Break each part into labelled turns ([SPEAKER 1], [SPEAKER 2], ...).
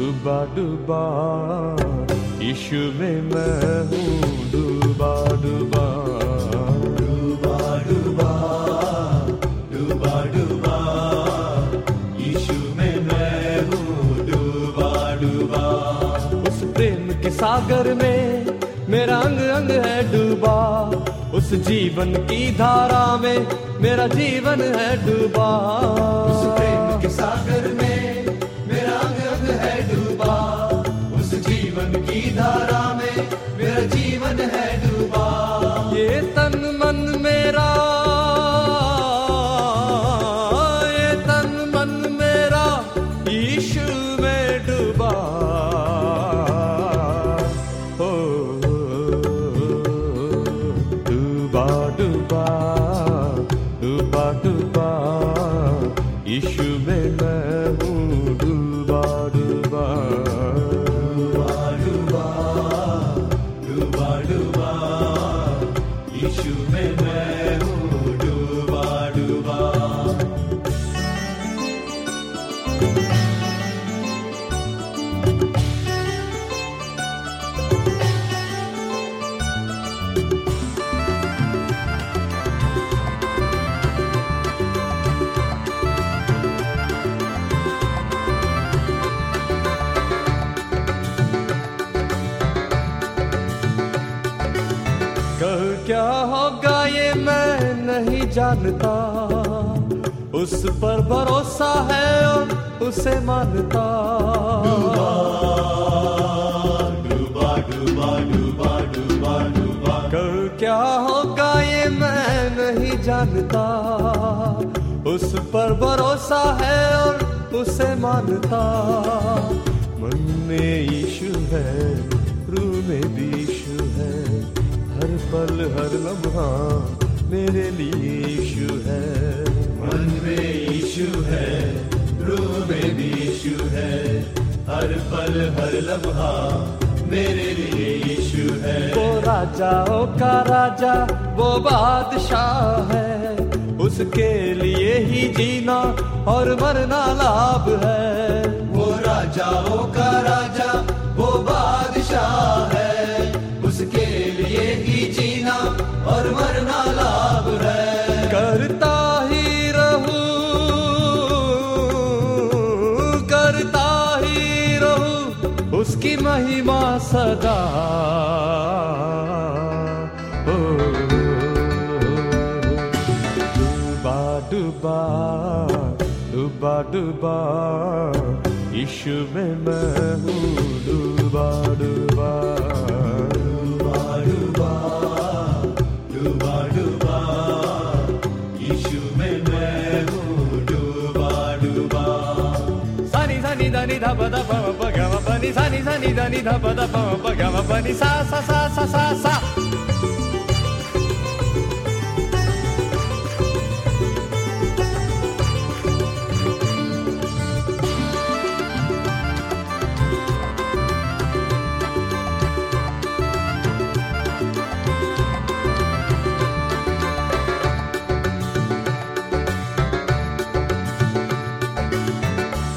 [SPEAKER 1] डूबा डूबा यीशु में मैं हूँ डूबा डूबा। डूबा डूबा डूबा डूबा यीशु में मैं हूँ डूबा डूबा। उस प्रेम के सागर में मेरा अंग अंग है डूबा। उस जीवन की धारा में मेरा जीवन है डूबा। उस प्रेम के सागर में नहीं उस पर भरोसा है और उसे मानता। डूबा डूबा डूबा डूबा डूबा क्या होगा ये मैं नहीं जानता, उस पर भरोसा है और उसे मानता। मन में यीशु है रू में भी यीशु है, हर पल, हर लम्हा मेरे लिए यीशु है। मन में यीशु है रूह में भी यीशु है। हर पल हर लम्हा मेरे लिए यीशु है। वो राजाओं का राजा वो बादशाह है। उसके लिए ही जीना और मरना लाभ है। वो राजाओं का राजा वो बादशाह है। उसके लिए ही जीना और उसकी महिमा सदा ओ, डूबा डूबा डूबा डूबा यीशु में मैं हूँ डूबा हूँ धा प ध प म प ग म प नि सा नि सा नि ध नि ध प ध प म प ग म प नि सा सा सा सा सा सा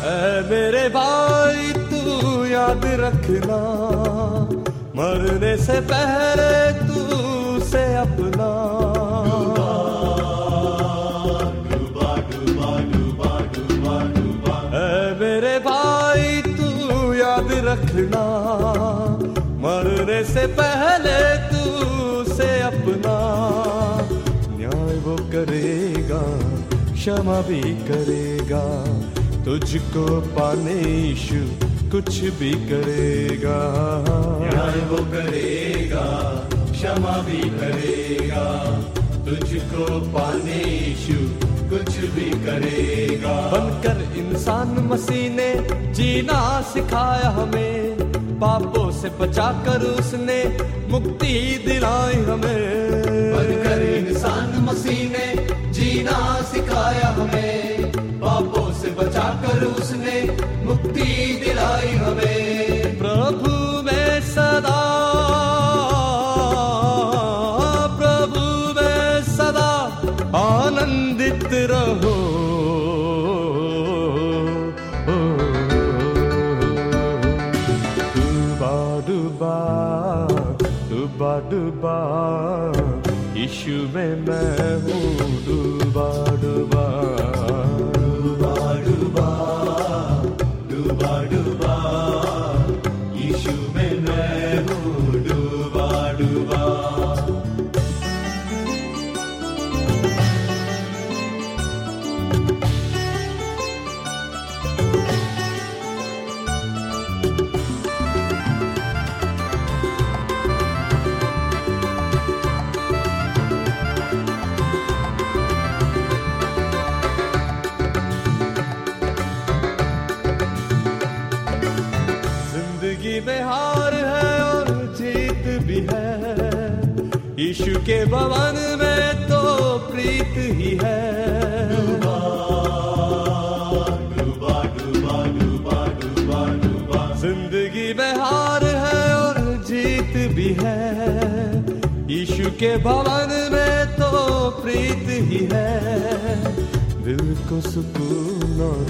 [SPEAKER 1] ऐ मेरे भाई तू याद रखना। मरने से पहले तू से अपना। मेरे भाई, तू याद रखना। मरने से पहले तू से अपना। न्याय वो करेगा, क्षमा भी करेगा। तुझको पाने यीशु कुछ भी करेगा।
[SPEAKER 2] न्याय वो करेगा क्षमा भी करेगा तुझको पाने यीशु कुछ भी करेगा।
[SPEAKER 1] बनकर इंसान मसीह ने जीना सिखाया हमें पापों से बचाकर उसने मुक्ति दिलाई हमें।
[SPEAKER 2] बनकर इंसान मसीह ने जीना सिखाया हमें पापों से बचाकर उसने मुक्ति दिलाई हमें।
[SPEAKER 1] प्रभु में सदा, प्रभु में सदा आनंदित रहो। डूबा डूबा डूबा, यीशु में मैं हूँ। डूबा डूबा को सुकून और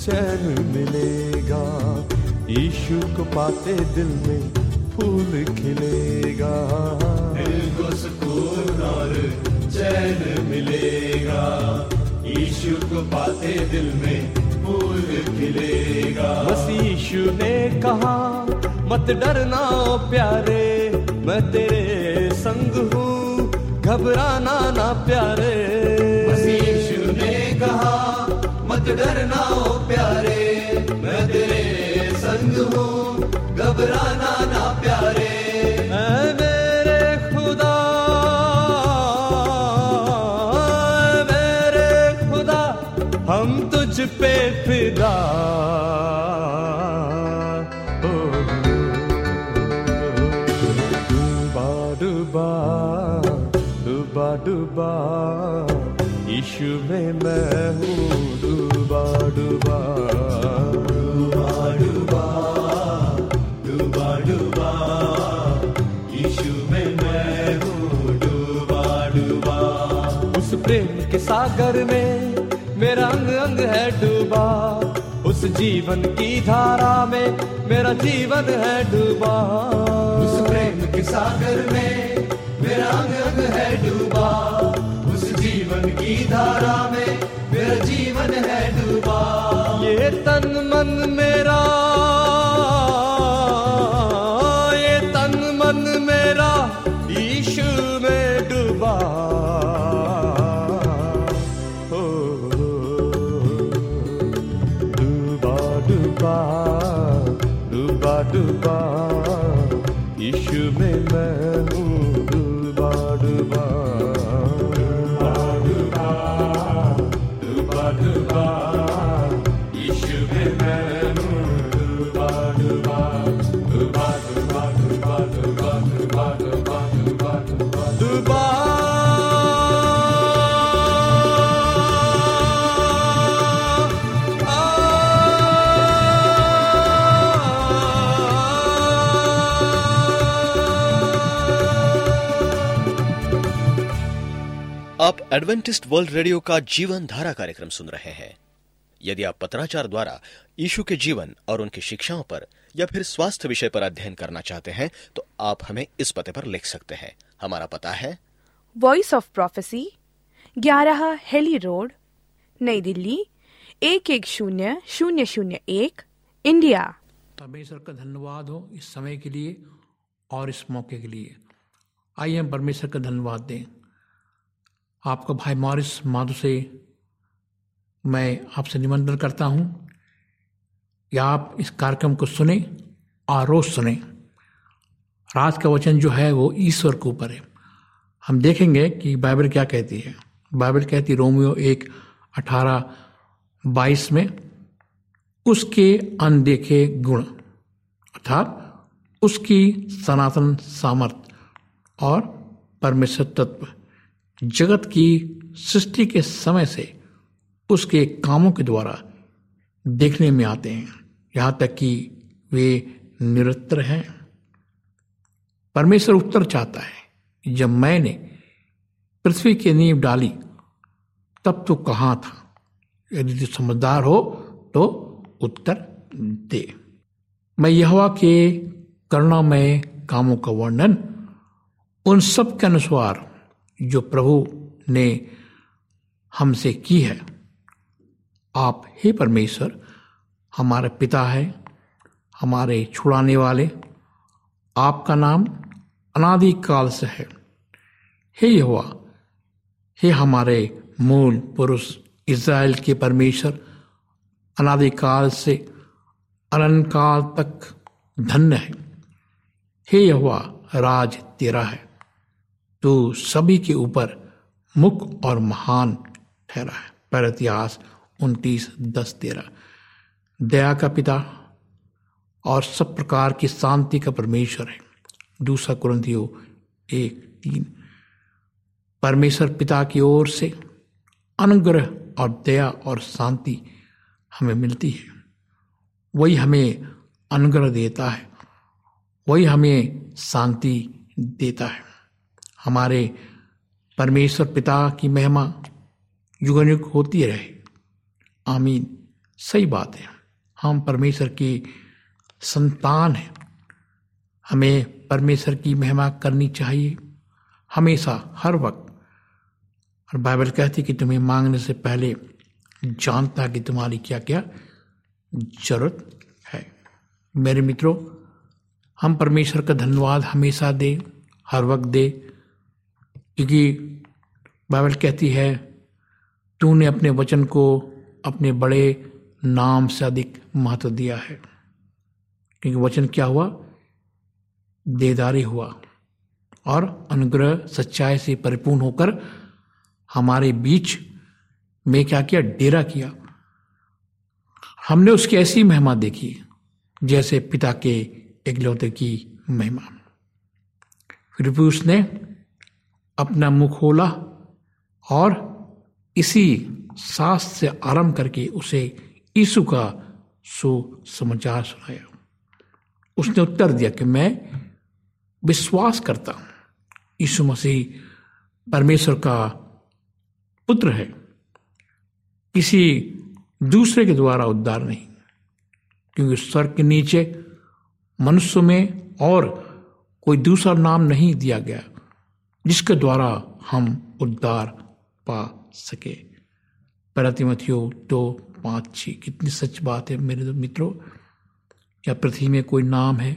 [SPEAKER 1] चैन मिलेगा। यीशु को पाते दिल में फूल खिलेगा।
[SPEAKER 2] दिल को सुकून और चैन मिलेगा। यीशु को पाते दिल में फूल खिलेगा।
[SPEAKER 1] मसीशु ने कहा मत डरना ओ प्यारे मैं तेरे संग हूँ। घबराना ना प्यारे डूबा डूबा डूबा डूबा यीशु में मैं हूँ डूबा डूबा
[SPEAKER 2] डूबा डूबा डूबा डूबा यीशु में मैं हूँ डूबा डूबा
[SPEAKER 1] उस प्रेम के सागर में मेरा अंग अंग है डूबा। उस जीवन की धारा में मेरा जीवन है डूबा।
[SPEAKER 2] उस प्रेम के सागर में मेरा अंग अंग है डूबा। उस जीवन की धारा में मेरा जीवन है डूबा।
[SPEAKER 1] ये तन
[SPEAKER 3] एडवेंटिस्ट वर्ल्ड रेडियो का जीवन धारा कार्यक्रम सुन रहे हैं। यदि आप पत्राचार द्वारा यीशु के जीवन और उनकी शिक्षाओं पर या फिर स्वास्थ्य विषय पर अध्ययन करना चाहते हैं तो आप हमें इस पते पर लिख सकते हैं। हमारा पता है
[SPEAKER 4] वॉइस ऑफ़ प्रोफेसी ग्यारह हेली रोड नई दिल्ली एक एक शून्य शून्य शून्य एक इंडिया।
[SPEAKER 5] परमेश्वर का धन्यवाद हो इस समय के लिए और इस मौके के लिए। आइए हम परमेश्वर का धन्यवाद दें। आपका भाई मॉरिस माधु से मैं आपसे निमंत्रण करता हूँ। कि आप इस कार्यक्रम को सुने और रोज सुने। रात का वचन जो है वो ईश्वर के ऊपर है। हम देखेंगे कि बाइबल क्या कहती है। बाइबल कहती रोमियो एक अठारह बाईस में, उसके अनदेखे गुण अर्थात उसकी सनातन सामर्थ और परमेश्वर तत्व। जगत की सृष्टि के समय से उसके कामों के द्वारा देखने में आते हैं। यहाँ तक कि वे निरंतर हैं। परमेश्वर उत्तर चाहता है जब मैंने पृथ्वी की नींव डाली, तब तो कहाँ था? यदि तू समझदार हो तो उत्तर दे। मैं यहवा के करुणामय कामों का वर्णन उन सब के अनुसार जो प्रभु ने हमसे की है, आप हे परमेश्वर हमारे पिता है, हमारे छुड़ाने वाले, आपका नाम अनादि काल से है। हे यहोवा, हे हमारे मूल पुरुष इज़राइल के परमेश्वर, अनादिकाल से अनंत काल तक धन्य है। हे यहोवा, राज तेरा है। तू सभी के ऊपर मुख और महान ठहरा है। पर इतिहास उनतीस, दस, तेरह। दया का पिता और सब प्रकार की शांति का परमेश्वर है। दूसरा कुरंथियो एक, तीन। परमेश्वर पिता की ओर से अनुग्रह और दया और शांति हमें मिलती है। वही हमें अनुग्रह देता है। वही हमें शांति देता है। हमारे परमेश्वर पिता की महिमा युग युग होती रहे। आमीन। सही बात है। हम परमेश्वर की संतान हैं। हमें परमेश्वर की महिमा करनी चाहिए। हमेशा, हर वक्त। और बाइबल कहती कि तुम्हें मांगने से पहले जानता कि तुम्हारी क्या क्या ज़रूरत है। मेरे मित्रों, हम परमेश्वर का धन्यवाद हमेशा दें, हर वक्त दे। क्योंकि बाइबल कहती है, तूने अपने वचन को अपने बड़े नाम से अधिक महत्व दिया है। क्योंकि वचन क्या हुआ? देदारी हुआ। और अनुग्रह सच्चाई से परिपूर्ण होकर हमारे बीच में क्या किया? डेरा किया। हमने उसकी ऐसी महिमा देखी, जैसे पिता के एकलौते की महिमा। फिर भी उसने अपना मुख खोला और इसी सास से आरंभ करके उसे यीशु का सुसमाचार सुनाया। उसने उत्तर दिया कि मैं विश्वास करता हूँ, यीशु मसीह परमेश्वर का पुत्र है। किसी दूसरे के द्वारा उद्धार नहीं, क्योंकि स्वर्ग के नीचे मनुष्य में और कोई दूसरा नाम नहीं दिया गया। जिसके द्वारा हम उद्धार पा सके। प्रतिमथियो दो पाँच छ कितनी सच बात है मेरे मित्रों। क्या पृथ्वी में कोई नाम है?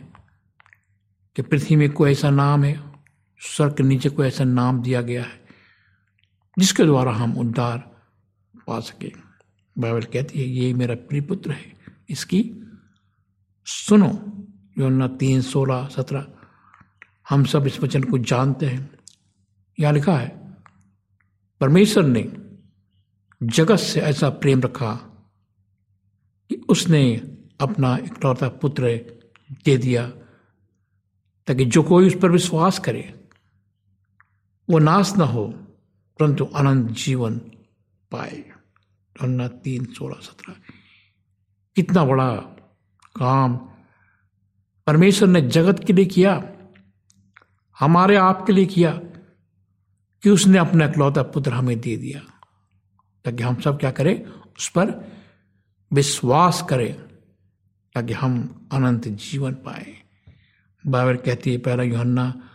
[SPEAKER 5] क्या पृथ्वी में कोई ऐसा नाम है? स्वर्ग के नीचे कोई ऐसा नाम दिया गया है जिसके द्वारा हम उद्धार पा सके? बाइबल कहती है, ये मेरा प्रिय पुत्र है। इसकी सुनो, योना तीन सोलह सत्रह। हम सब इस वचन को जानते हैं। यहाँ लिखा है, परमेश्वर ने जगत से ऐसा प्रेम रखा कि उसने अपना इकलौता पुत्र दे दिया, ताकि जो कोई उस पर विश्वास करे, वो नाश ना हो, परंतु अनंत जीवन पाए। अन्ना तीन, सोलह, सत्रह। कितना बड़ा काम परमेश्वर ने जगत के लिए किया, हमारे आप के लिए किया। कि उसने अपना इकलौता पुत्र हमें दे दिया, ताकि हम सब क्या करें, उस पर विश्वास करें, ताकि हम अनंत जीवन पाए। बाइबल कहती है पहला योहन्ना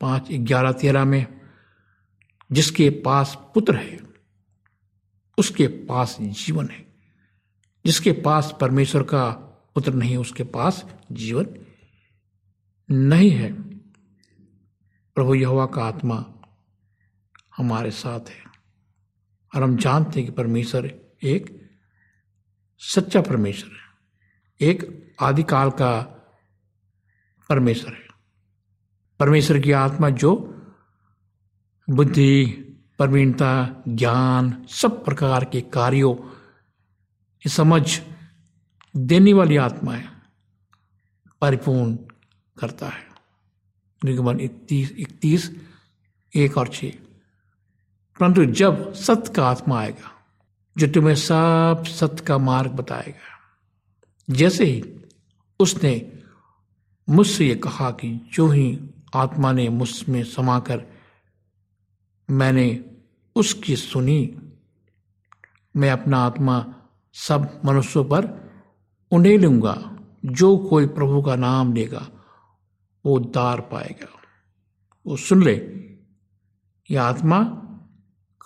[SPEAKER 5] पाँच ग्यारह तेरह में, जिसके पास पुत्र है, उसके पास जीवन है। जिसके पास परमेश्वर का पुत्र नहीं उसके पास जीवन नहीं है। प्रभु यहोवा का आत्मा हमारे साथ है। और हम जानते हैं कि परमेश्वर एक सच्चा परमेश्वर है। एक आदिकाल का परमेश्वर है। परमेश्वर की आत्मा जो बुद्धि प्रवीणता ज्ञान, सब प्रकार के कार्यों की समझ देने वाली आत्मा है, परिपूर्ण करता है। निर्गमन इकतीस इकतीस, एक और छ परंतु जब सत्य का आत्मा आएगा, जो तुम्हें सब सत्य का मार्ग बताएगा। जैसे ही उसने मुझसे ये कहा कि जो ही आत्मा ने मुझमें समाकर मैंने उसकी सुनी, मैं अपना आत्मा सब मनुष्यों पर उन्हें लूँगा, जो कोई प्रभु का नाम लेगा, वो उद्धार पाएगा। वो सुन ले, यह आत्मा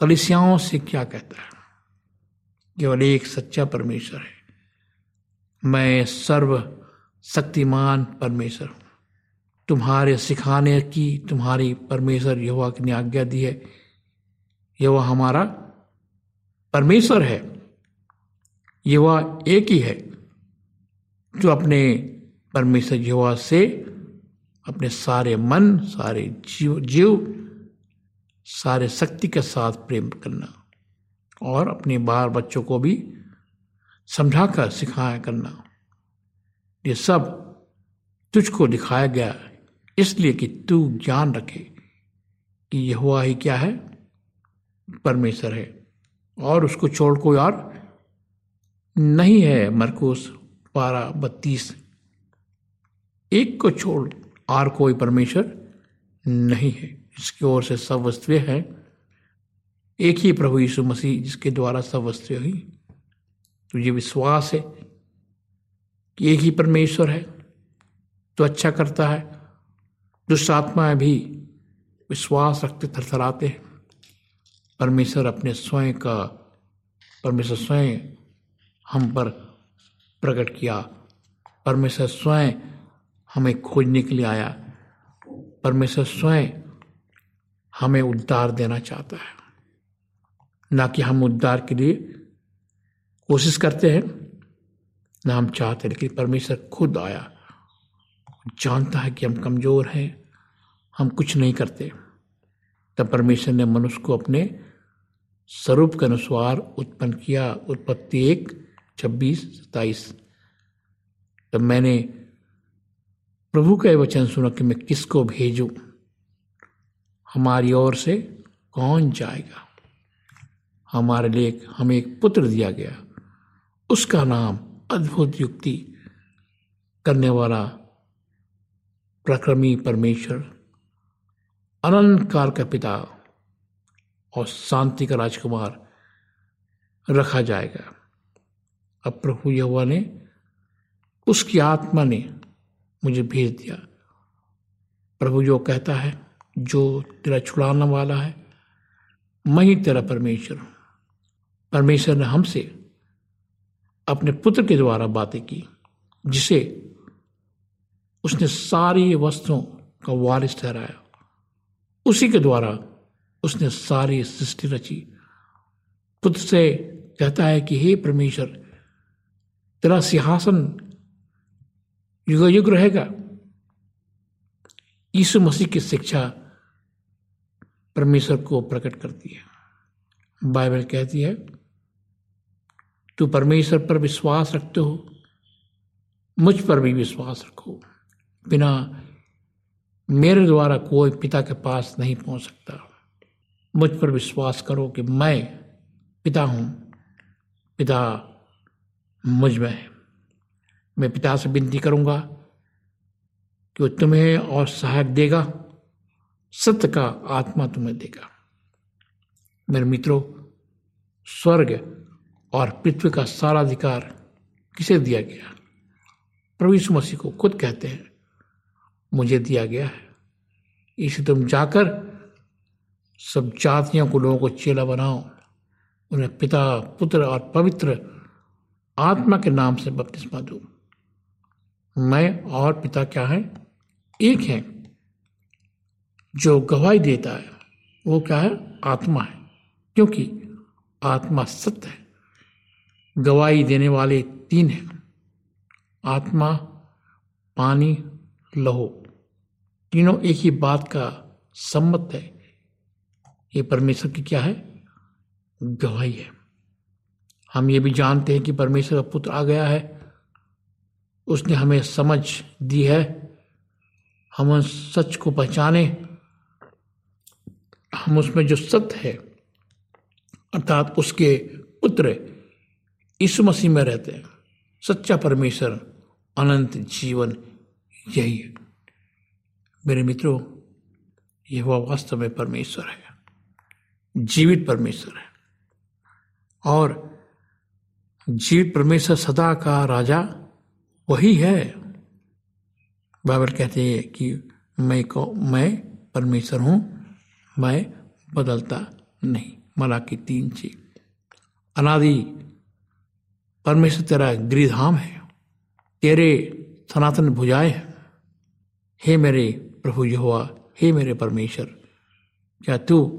[SPEAKER 5] कलिसियाओं से क्या कहता है? केवल एक सच्चा परमेश्वर है। मैं सर्व शक्तिमान परमेश्वर हूँ। तुम्हारे सिखाने की तुम्हारी परमेश्वर युवा की ने आज्ञा दी है। युवा हमारा परमेश्वर है। युवा एक ही है जो अपने परमेश्वर युवा से अपने सारे मन, सारे जीव जीव सारे शक्ति के साथ प्रेम करना और अपने बाल बच्चों को भी समझा कर सिखाया करना। ये सब तुझको दिखाया गया, इसलिए कि तू ज्ञान रखे कि यह हुआ ही क्या है। परमेश्वर है और उसको छोड़ कोई और नहीं है। मरकुस बारह बत्तीस। एक को छोड़ और कोई परमेश्वर नहीं है। इसकी ओर से सब वस्तुएँ हैं, एक ही प्रभु यीशु मसीह जिसके द्वारा सब वस्तुएँ हुई तुझे विश्वास है कि एक ही परमेश्वर है तो अच्छा करता है दुष्ट आत्माएँ भी विश्वास रखते थरथराते हैं। परमेश्वर अपने स्वयं का, परमेश्वर स्वयं हम पर प्रकट किया। परमेश्वर स्वयं हमें खोजने के लिए आया। परमेश्वर स्वयं हमें उद्धार देना चाहता है। ना कि हम उद्धार के लिए कोशिश करते हैं, ना हम चाहते, लेकिन परमेश्वर खुद आया जानता है कि हम कमज़ोर हैं, हम कुछ नहीं करते। तब परमेश्वर ने मनुष्य को अपने स्वरूप के अनुसार उत्पन्न किया। उत्पत्ति एक, छब्बीस सताइस तब मैंने प्रभु का वचन सुना कि मैं किसको भेजूं? हमारी ओर से कौन जाएगा? हमारे लिए हमें एक पुत्र दिया गया। उसका नाम अद्भुत युक्ति करने वाला प्रक्रमी परमेश्वर, अनंत काल का पिता और शांति का राजकुमार रखा जाएगा। अब प्रभु यहुआ ने उसकी आत्मा ने मुझे भेज दिया। प्रभु जो कहता है जो तेरा छुड़ाने वाला है, मैं ही तेरा परमेश्वर हूँ। परमेश्वर ने हमसे अपने पुत्र के द्वारा बातें की, जिसे उसने सारी वस्तुओं का वारिस ठहराया। उसी के द्वारा उसने सारी सृष्टि रची। पुत्र से कहता है कि, हे परमेश्वर, तेरा सिंहासन युग युग रहेगा। यीशु मसीह की शिक्षा परमेश्वर को प्रकट करती है। बाइबल कहती है, तू परमेश्वर पर विश्वास रखते हो, मुझ पर भी विश्वास रखो। बिना मेरे द्वारा कोई पिता के पास नहीं पहुँच सकता। मुझ पर विश्वास करो कि मैं पिता हूँ। पिता मुझमें है। मैं पिता से विनती करूँगा कि वो तुम्हें और सहायक देगा। सत्य का आत्मा तुम्हें देगा। मेरे मित्रों, स्वर्ग और पृथ्वी का सारा अधिकार किसे दिया गया? यीशु मसीह को खुद कहते हैं, मुझे दिया गया है। इसे तुम जाकर सब जातियों को, लोगों को चेला बनाओ। उन्हें पिता, पुत्र और पवित्र आत्मा के नाम से बपतिस्मा दो। मैं और पिता क्या है? एक है। जो गवाही देता है, वो क्या है? आत्मा है। क्योंकि आत्मा सत्य है। गवाही देने वाले तीन हैं। आत्मा, पानी, लहो। तीनों एक ही बात का सम्मत है। ये परमेश्वर की क्या है? गवाही है। हम ये भी जानते हैं कि परमेश्वर का पुत्र आ गया है। उसने हमें समझ दी है। हम उस सच को पहचाने। हम उसमें जो सत्य है, अर्थात उसके पुत्र यीशु मसीह में रहते हैं, सच्चा परमेश्वर, अनंत जीवन, यही है। मेरे मित्रों यह वह वास्तव में परमेश्वर है, जीवित परमेश्वर है, और जीवित परमेश्वर सदा का राजा वही है। बाइबल कहते हैं कि मैं को, मैं परमेश्वर हूँ मैं बदलता नहीं। मला की तीन चीज़ अनादि, परमेश्वर तेरा गृहधाम है। तेरे सनातन भुजाएँ हैं। हे मेरे प्रभु यहोवा, हे मेरे परमेश्वर, क्या तू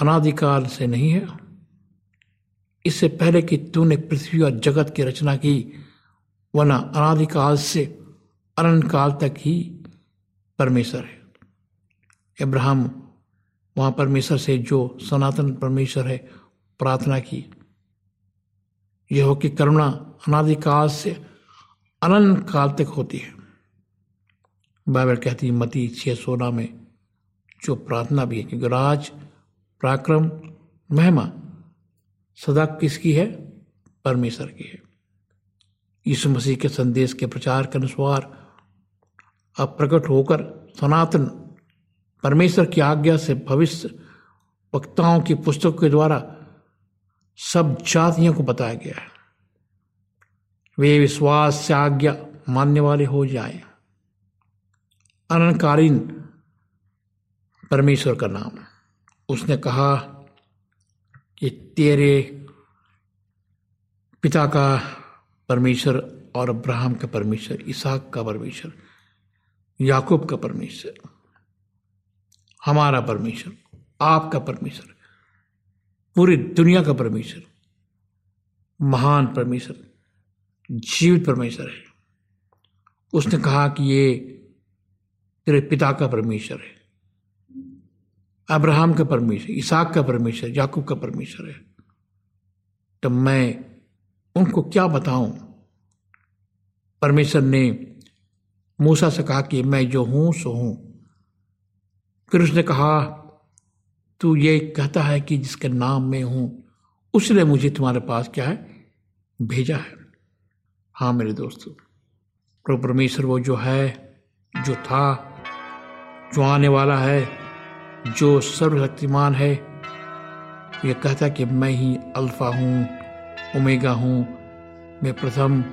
[SPEAKER 5] अनादिकाल से नहीं है? इससे पहले कि तूने पृथ्वी और जगत की रचना की, वरना अनादिकाल से अनंत काल तक ही परमेश्वर है। इब्राहिम वहाँ परमेश्वर से जो सनातन परमेश्वर है, प्रार्थना की। यह हो कि करुणा अनादिकाल से अनंत काल तक होती है। बाइबल कहती है, मती छह सोलह में जो प्रार्थना भी है, क्योंकि राज, पराक्रम, महिमा सदा किसकी है? परमेश्वर की है। यीशु मसीह के संदेश के प्रचार के अनुसार अब प्रकट होकर सनातन परमेश्वर की आज्ञा से भविष्य वक्ताओं की पुस्तक के द्वारा सब जातियों को बताया गया है। वे विश्वास से आज्ञा मानने वाले हो जाए। अनंतकालीन परमेश्वर का नाम। उसने कहा कि तेरे पिता का परमेश्वर और अब्राहम का परमेश्वर, इसहाक का परमेश्वर, याकूब का परमेश्वर। हमारा परमेश्वर आपका परमेश्वर पूरी दुनिया का परमेश्वर महान परमेश्वर जीवित परमेश्वर है। उसने कहा कि ये तेरे पिता का परमेश्वर है, अब्राहम का परमेश्वर इसाक का परमेश्वर याकूब का परमेश्वर है। तो मैं उनको क्या बताऊँ? परमेश्वर ने मूसा से कहा कि मैं जो हूँ, सो हूँ। फिर उसने कहा, तू ये कहता है कि जिसके नाम में हूँ, उसने मुझे तुम्हारे पास क्या है? भेजा है। हाँ मेरे दोस्तों, प्रभु परमेश्वर वो जो है, जो था, जो आने वाला है, जो सर्वशक्तिमान है, ये कहता कि मैं ही अल्फ़ा हूँ, ओमेगा हूँ, मैं प्रथम,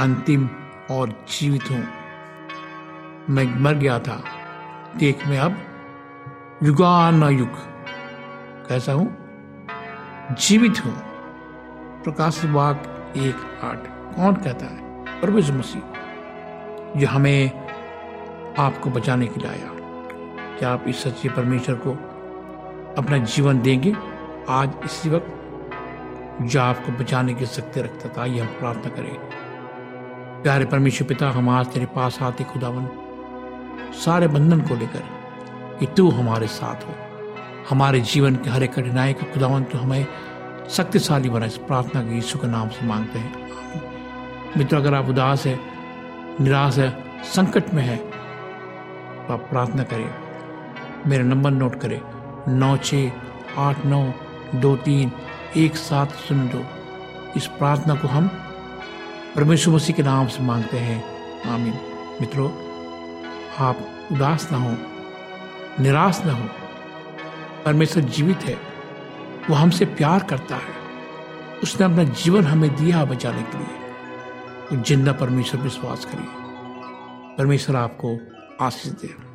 [SPEAKER 5] अंतिम और जीवित हूँ। मैं मर गया था, देख मैं अब युगान युग कैसा हूँ? जीवित हूँ। प्रकाश वाक एक आठ। कौन कहता है? परमेश्वर मसीह। जो हमें आपको बचाने के लिए आया। क्या आप इस सच्चे परमेश्वर को अपना जीवन देंगे? आज इसी वक्त जो आपको बचाने की शक्ति रखता था आइए हम प्रार्थना करें। प्यारे परमेश्वर पिता, हम आज तेरे पास आते खुदावन। सारे बंधन को लेकर कि तू हमारे साथ हो। हमारे जीवन के हर एक कठिनाई का खुदावन तो हमें शक्तिशाली बना। इस प्रार्थना के यीशु के नाम से मांगते हैं। मित्र, अगर आप उदास है, निराश है, संकट में है तो आप प्रार्थना करें। मेरा नंबर नोट करें। नौ छ आठ नौ दो तीन एक सात शून्य दो। इस प्रार्थना को हम परमेश्वर मसीह के नाम से मांगते हैं। आमीन। मित्रों, आप उदास ना हो। निराश ना हो। परमेश्वर जीवित है। वो हमसे प्यार करता है। उसने अपना जीवन हमें दिया बचाने के लिए। ज़िंदा परमेश्वर विश्वास करिए। परमेश्वर आपको आशीष दे।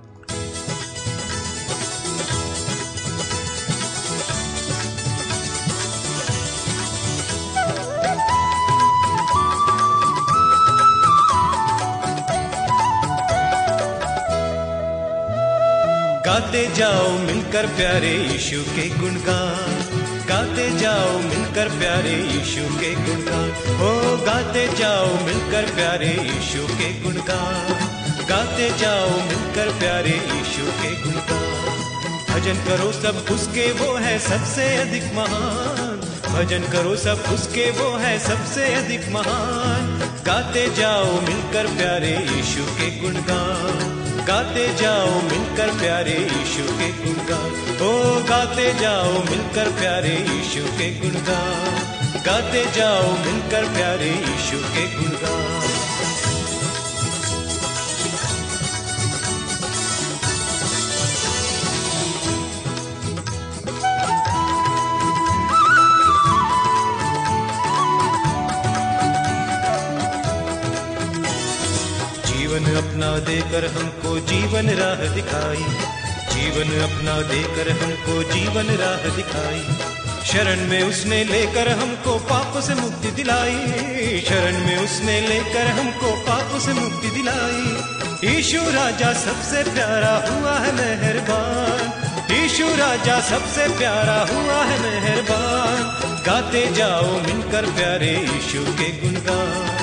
[SPEAKER 6] गाते जाओ मिलकर प्यारे यीशु के गुणगान। गाते जाओ मिलकर प्यारे यीशु के गुणगान। हो गाते जाओ मिलकर प्यारे यीशु के गुणगान। गाते जाओ मिलकर प्यारे यीशु के गुणगान। भजन करो सब उसके, वो है सबसे अधिक महान। भजन करो सब उसके, वो है सबसे अधिक महान। गाते जाओ मिलकर प्यारे यीशु के गुणगान। गाते जाओ मिलकर प्यारे यीशु के गुणगान। ओ, गाते जाओ मिलकर प्यारे यीशु के गुणगान। गाते जाओ मिलकर प्यारे यीशु के गुणगान। अपना देकर हमको जीवन राह दिखाई। जीवन अपना देकर हमको जीवन राह दिखाई। शरण में उसने लेकर हमको पाप से मुक्ति दिलाई। शरण में उसने लेकर हमको पाप से मुक्ति दिलाई। ईशु राजा सबसे प्यारा हुआ है मेहरबान। ईशु राजा सबसे प्यारा हुआ है मेहरबान। गाते जाओ मिलकर प्यारे ईशु के गुणगान।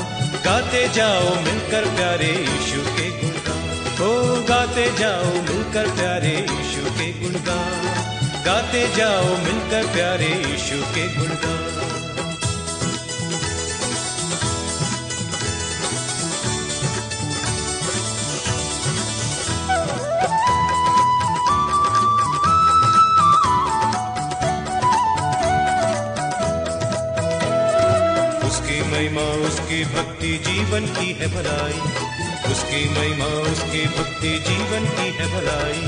[SPEAKER 6] गाते जाओ मिलकर प्यारे यीशु के गुणगान। हो गाते जाओ मिलकर प्यारे यीशु के गुणगान। गाते जाओ मिलकर प्यारे यीशु के गुणगान। महिमा उसकी भक्ति जीवन की है भलाई। उसकी महिमा उसकी भक्ति जीवन की है भलाई।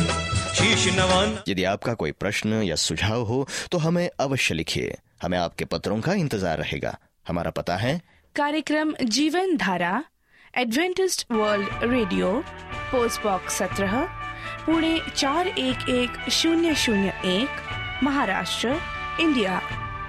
[SPEAKER 6] शीश नवान।
[SPEAKER 3] यदि आपका कोई प्रश्न या सुझाव हो तो हमें अवश्य लिखिए। हमें आपके पत्रों का इंतज़ार रहेगा। हमारा पता है।
[SPEAKER 4] कार्यक्रम Jeevan Dhara Adventist world radio post box सत्रह पुणे चार एक एक शून्य शून्य एक महाराष्ट्र इंडिया।